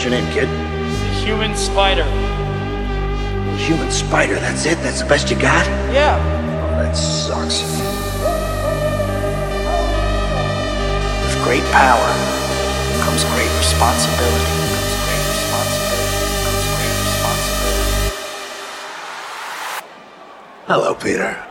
human spider. Human spider, that's it? That's the best you got? Yeah. Oh, that sucks. With great power comes great responsibility. Comes great responsibility. Comes great responsibility. Hello, Peter.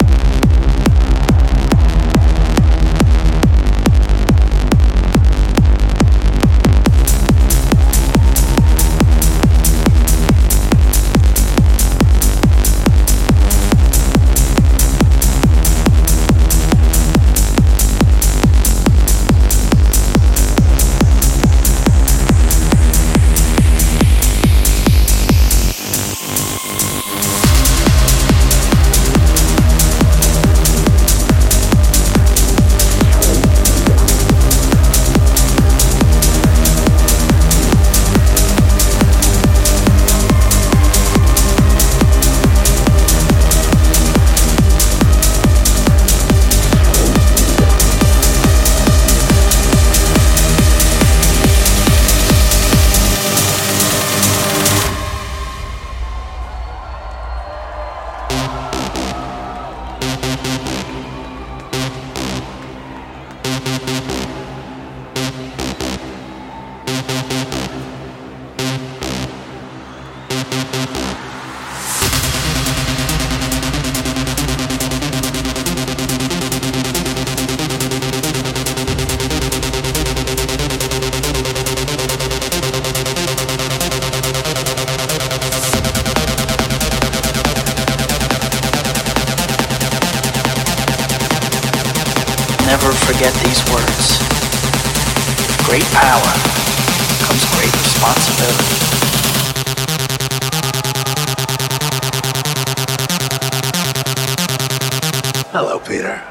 Forget these words. With great power comes great responsibility. Hello, Peter.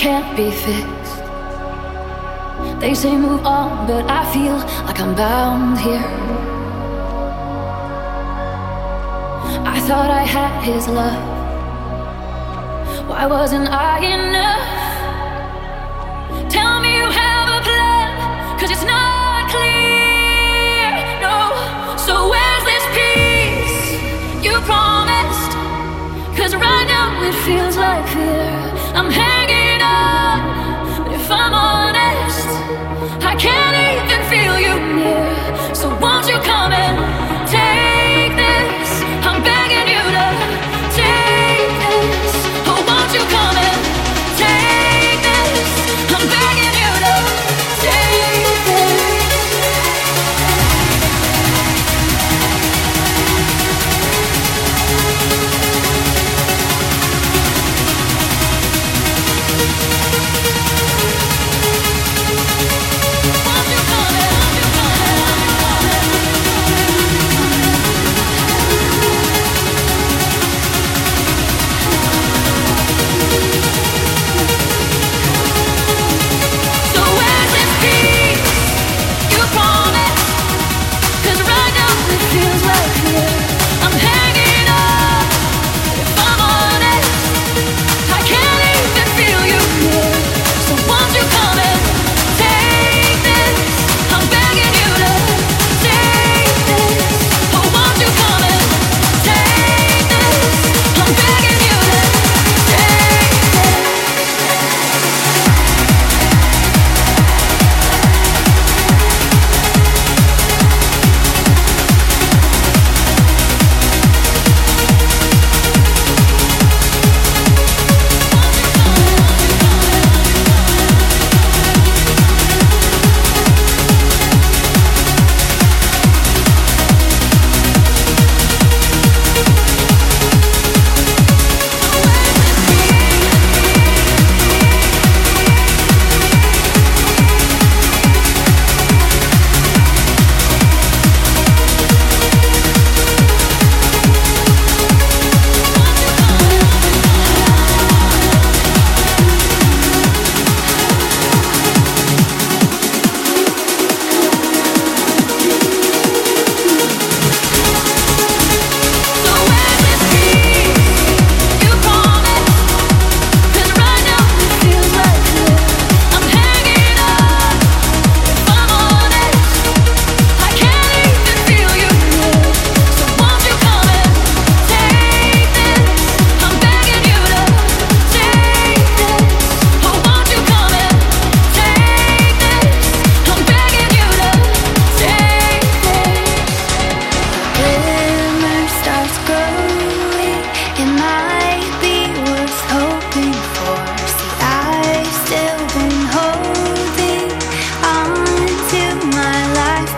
Can't be fixed. They say move on, but I feel like I'm bound here. I thought I had his love. Why wasn't I enough? Tell me you have a plan, cause it's not clear. No, so where's this peace you promised? Cause right now it feels like fear. I'm hanging on,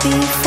be